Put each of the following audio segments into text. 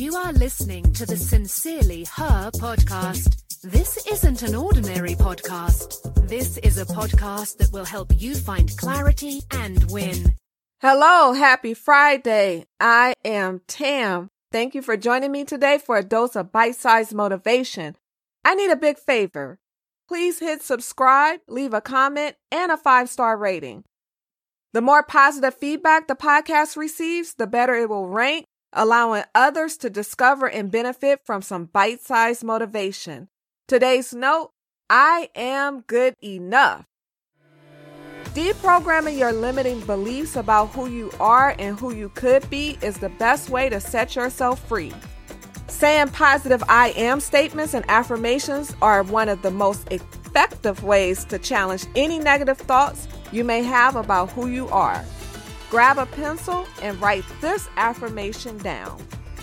You are listening to the Sincerely Her podcast. This isn't an ordinary podcast. This is a podcast that will help you find clarity and win. Hello, happy Friday. I am Tam. Thank you for joining me today for a dose of bite sized motivation. I need a big favor. Please hit subscribe, leave a comment, and a five star rating. The more positive feedback the podcast receives, the better it will rank, allowing others to discover and benefit from some bite sized motivation. Today's note I am good enough. Deprogramming your limiting beliefs about who you are and who you could be is the best way to set yourself free. Saying positive I am statements and affirmations are one of the most effective ways to challenge any negative thoughts you may have about who you are. Grab a pencil and write this affirmation down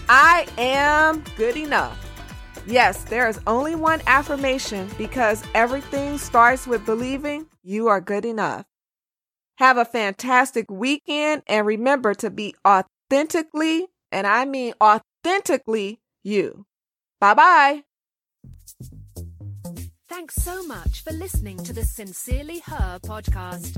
I am good enough. Yes, there is only one affirmation because everything starts with believing you are good enough. Have a fantastic weekend and remember to be authentically, and I mean authentically, you. Bye bye. Thanks so much for listening to the Sincerely Her podcast.